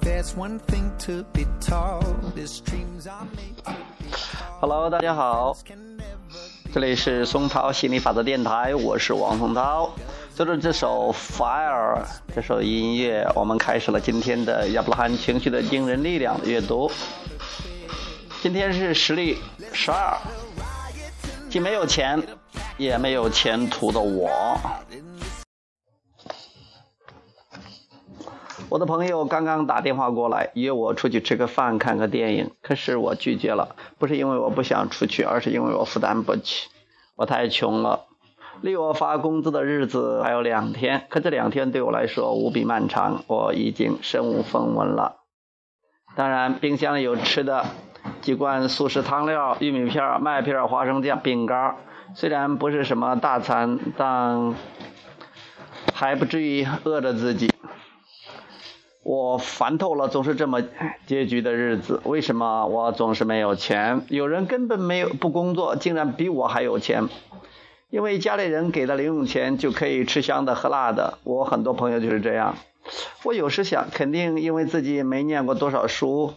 there's one thing to be told，this dreams on me。哈喽大家好，这里是松涛心理法则电台，我是王松涛。随着这首《Fire》这首音乐，我们开始了今天的亚伯拉罕情绪的惊人力量的阅读。今天是实例十二，既没有钱，也没有前途的我。我的朋友刚刚打电话过来，约我出去吃个饭、看个电影，可是我拒绝了。不是因为我不想出去，而是因为我负担不起，我太穷了。离我发工资的日子还有两天，可这两天对我来说无比漫长，我已经身无分文了。当然，冰箱里有吃的，几罐速食汤料、玉米片、麦片、花生酱、饼干。虽然不是什么大餐，但还不至于饿着自己。我烦透了，总是这么拮据的日子。为什么我总是没有钱？有人根本没有不工作，竟然比我还有钱。因为家里人给的零用钱就可以吃香的喝辣的。我很多朋友就是这样。我有时想，肯定因为自己没念过多少书，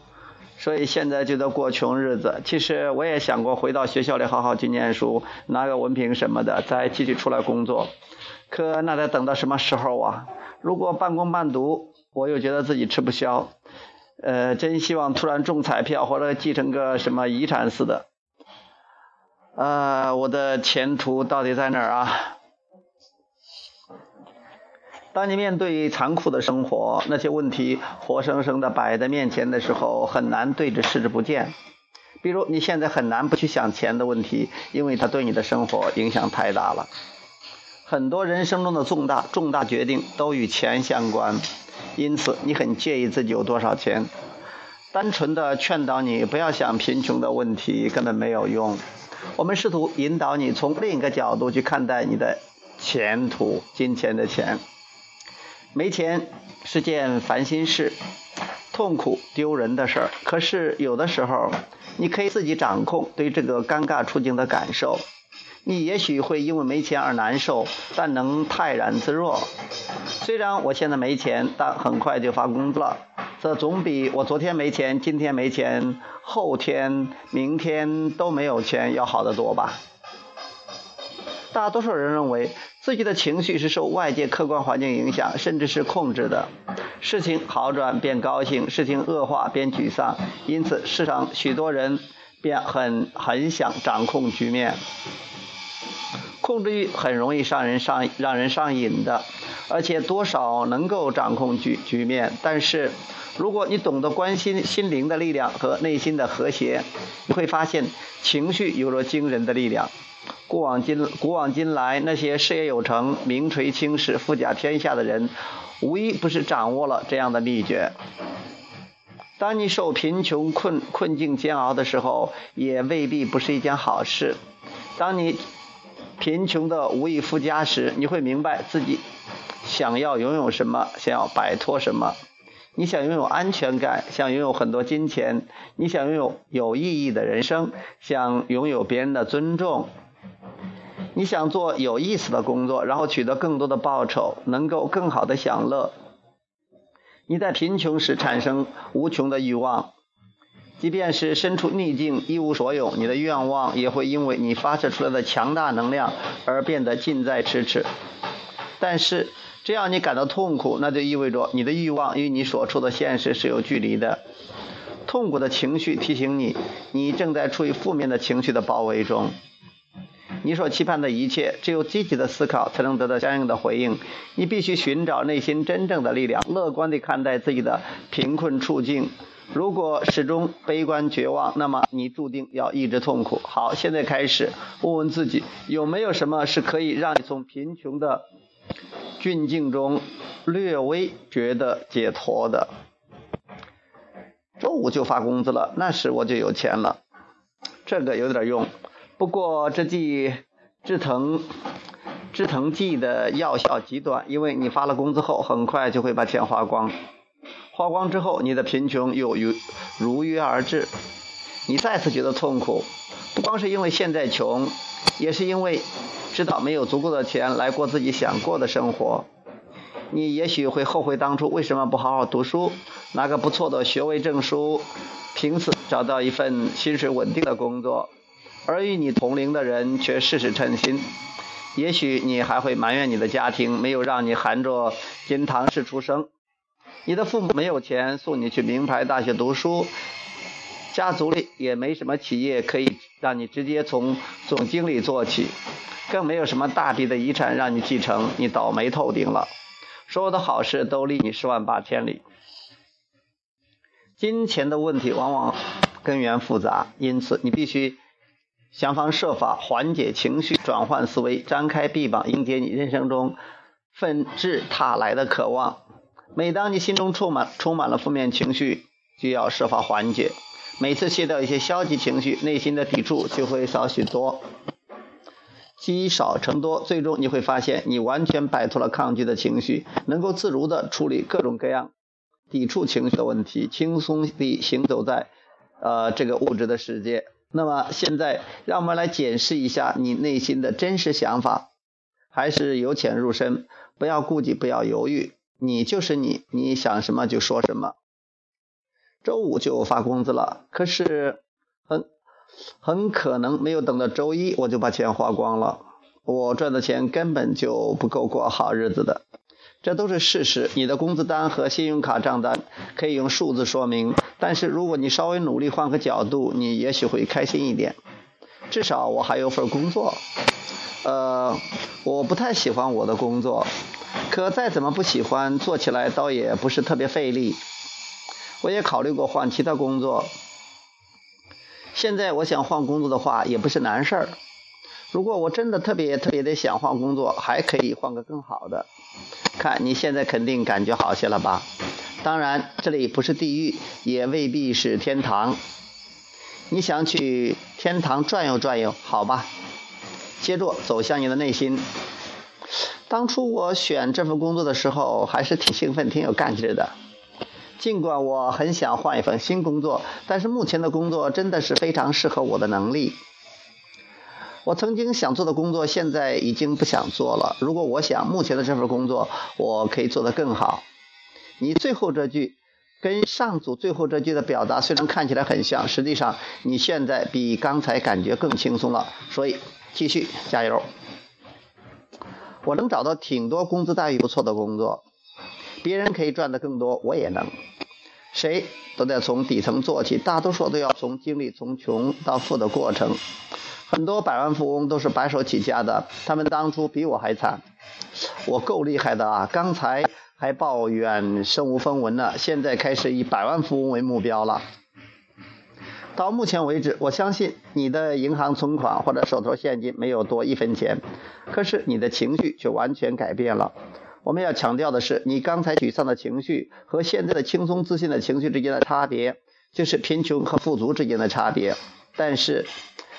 所以现在就得过穷日子。其实我也想过回到学校里好好去念书，拿个文凭什么的，再继续出来工作。可那得等到什么时候啊？如果半工半读。我又觉得自己吃不消，呃，真希望突然中彩票或者继承个什么遗产似的，啊，我的前途到底在哪儿啊？当你面对残酷的生活，那些问题活生生的摆在面前的时候，很难对着视之不见。比如你现在很难不去想钱的问题，因为它对你的生活影响太大了。很多人生中的重大重大决定都与钱相关。因此，你很介意自己有多少钱。单纯的劝导你不要想贫穷的问题根本没有用。我们试图引导你从另一个角度去看待你的前途。金钱的钱，没钱是件烦心事，痛苦丢人的事儿。可是有的时候，你可以自己掌控对这个尴尬处境的感受。你也许会因为没钱而难受，但能泰然自若。虽然我现在没钱，但很快就发工资了，这总比我昨天没钱、今天没钱、后天、明天都没有钱要好得多吧？大多数人认为自己的情绪是受外界客观环境影响，甚至是控制的。事情好转便高兴，事情恶化便沮丧，因此世上许多人便很很想掌控局面。控制欲很容易让人上让人上瘾的，而且多少能够掌控局局面。但是，如果你懂得关心心灵的力量和内心的和谐，你会发现情绪有着惊人的力量。古往今古往今来，那些事业有成、名垂青史、富甲天下的人，无一不是掌握了这样的秘诀。当你受贫穷困困境煎熬的时候，也未必不是一件好事。当你贫穷的无以复加时，你会明白自己想要拥有什么，想要摆脱什么。你想拥有安全感，想拥有很多金钱，你想拥有有意义的人生，想拥有别人的尊重。你想做有意思的工作，然后取得更多的报酬，能够更好的享乐。你在贫穷时产生无穷的欲望。即便是身处逆境一无所有，你的愿望也会因为你发射出来的强大能量而变得近在咫尺。但是，只要你感到痛苦，那就意味着你的欲望与你所处的现实是有距离的。痛苦的情绪提醒你，你正在处于负面的情绪的包围中。你所期盼的一切，只有积极的思考才能得到相应的回应。你必须寻找内心真正的力量，乐观地看待自己的贫困处境。如果始终悲观绝望，那么你注定要一直痛苦。好，现在开始问问自己，有没有什么是可以让你从贫穷的窘境中略微觉得解脱的？周五就发工资了，那时我就有钱了。这个有点用，不过这剂止疼止疼剂的药效极短，因为你发了工资后，很快就会把钱花光。花光之后，你的贫穷又如如约而至，你再次觉得痛苦，不光是因为现在穷，也是因为知道没有足够的钱来过自己想过的生活。你也许会后悔当初为什么不好好读书，拿个不错的学位证书，凭此找到一份薪水稳定的工作，而与你同龄的人却事事称心。也许你还会埋怨你的家庭没有让你含着金汤匙出生，你的父母没有钱送你去名牌大学读书，家族里也没什么企业可以让你直接从总经理做起，更没有什么大笔的遗产让你继承，你倒霉透顶了，所有的好事都离你十万八千里。金钱的问题往往根源复杂，因此你必须。想方设法缓解情绪，转换思维，张开臂膀迎接你人生中纷至沓来的渴望。每当你心中充满充满了负面情绪，就要设法缓解。每次卸掉一些消极情绪，内心的抵触就会少许多。积少成多，最终你会发现，你完全摆脱了抗拒的情绪，能够自如地处理各种各样抵触情绪的问题，轻松地行走在呃这个物质的世界。那么现在，让我们来检视一下你内心的真实想法，还是由浅入深，不要顾忌，不要犹豫，你就是你，你想什么就说什么。周五就发工资了，可是很很可能没有等到周一，我就把钱花光了，我赚的钱根本就不够过好日子的。这都是事实。你的工资单和信用卡账单可以用数字说明，但是如果你稍微努力换个角度，你也许会开心一点。至少我还有份工作。呃，我不太喜欢我的工作，可再怎么不喜欢，做起来倒也不是特别费力。我也考虑过换其他工作。现在我想换工作的话，也不是难事儿。如果我真的特别特别的想换工作，还可以换个更好的。看你现在肯定感觉好些了吧？当然，这里不是地狱，也未必是天堂。你想去天堂转悠转悠，好吧？接着走向你的内心。当初我选这份工作的时候，还是挺兴奋、挺有干劲的。尽管我很想换一份新工作，但是目前的工作真的是非常适合我的能力。我曾经想做的工作，现在已经不想做了。如果我想目前的这份工作，我可以做得更好。你最后这句跟上组最后这句的表达虽然看起来很像，实际上你现在比刚才感觉更轻松了。所以继续加油。我能找到挺多工资待遇不错的工作，别人可以赚得更多，我也能。谁都得从底层做起，大多数都要从经历从穷到富的过程。很多百万富翁都是白手起家的，他们当初比我还惨。我够厉害的啊！刚才还抱怨身无分文呢，现在开始以百万富翁为目标了。到目前为止，我相信你的银行存款或者手头现金没有多一分钱，可是你的情绪却完全改变了。我们要强调的是，你刚才沮丧的情绪和现在的轻松自信的情绪之间的差别，就是贫穷和富足之间的差别。但是。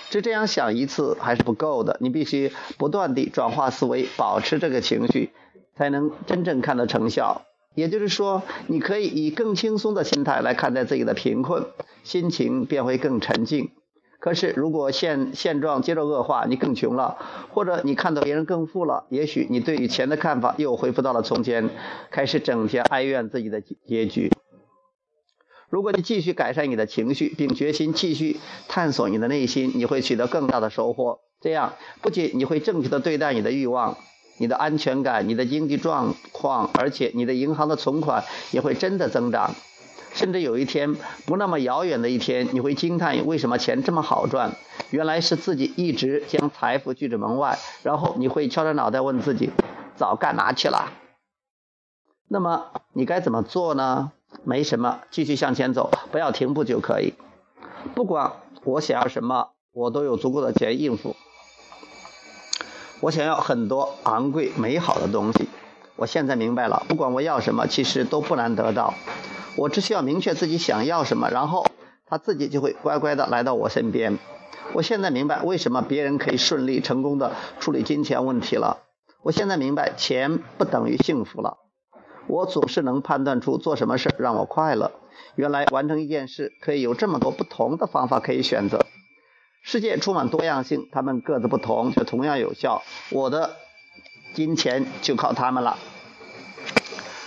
只这样想一次还是不够的，你必须不断地转化思维，保持这个情绪，才能真正看到成效。也就是说，你可以以更轻松的心态来看待自己的贫困，心情便会更沉静。可是，如果现现状接着恶化，你更穷了，或者你看到别人更富了，也许你对于钱的看法又恢复到了从前，开始整天哀怨自己的结局。如果你继续改善你的情绪，并决心继续探索你的内心，你会取得更大的收获。这样，不仅你会正确的对待你的欲望、你的安全感、你的经济状况，而且你的银行的存款也会真的增长。甚至有一天，不那么遥远的一天，你会惊叹为什么钱这么好赚？原来是自己一直将财富拒之门外。然后你会敲着脑袋问自己：早干嘛去了？那么你该怎么做呢？没什么，继续向前走，不要停步就可以。不管我想要什么，我都有足够的钱应付。我想要很多昂贵美好的东西。我现在明白了，不管我要什么，其实都不难得到。我只需要明确自己想要什么，然后他自己就会乖乖的来到我身边。我现在明白为什么别人可以顺利成功的处理金钱问题了。我现在明白，钱不等于幸福了。我总是能判断出做什么事让我快乐。原来完成一件事可以有这么多不同的方法可以选择。世界充满多样性，它们各自不同却同样有效。我的金钱就靠他们了。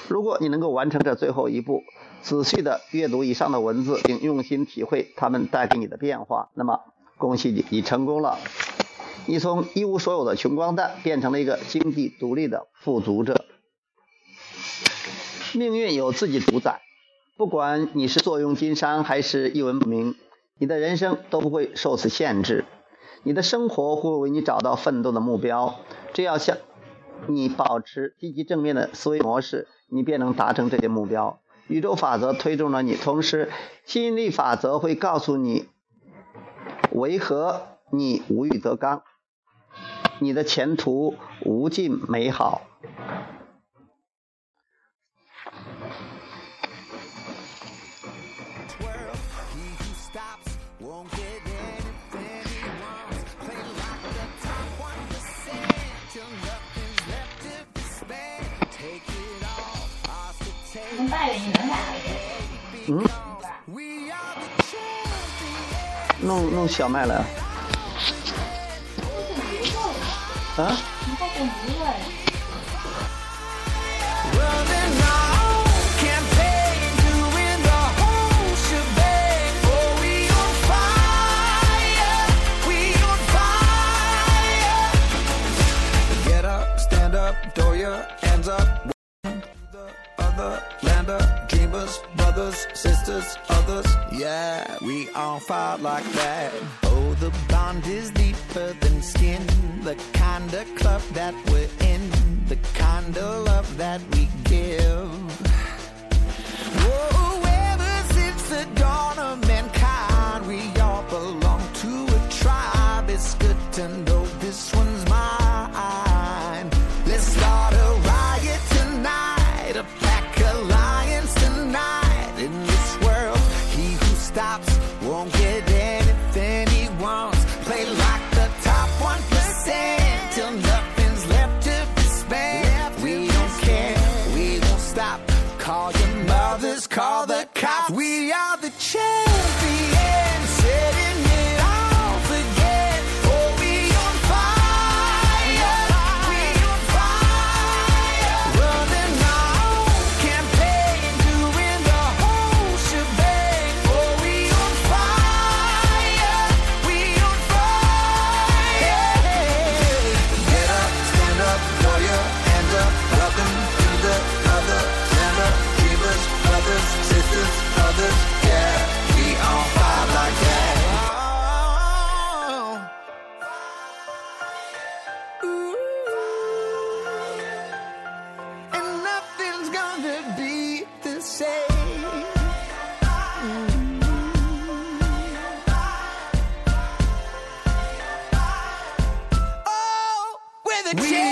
如果你能够完成这最后一步，仔细的阅读以上的文字，并用心体会它们带给你的变化，那么恭喜你，你成功了。你从一无所有的穷光蛋变成了一个经济独立的富足者。命运由自己主宰，不管你是坐拥金山还是一文不名，你的人生都不会受此限制。你的生活会为你找到奋斗的目标。这要像你保持积极正面的思维模式，你便能达成这些目标。宇宙法则推动了你，同时吸引力法则会告诉你为何你无欲则刚，你的前途无尽美好。嗯，弄弄小麦了。啊？sisters, fight like that. Oh, the bond is deeper than skin. The kind of club that the chair.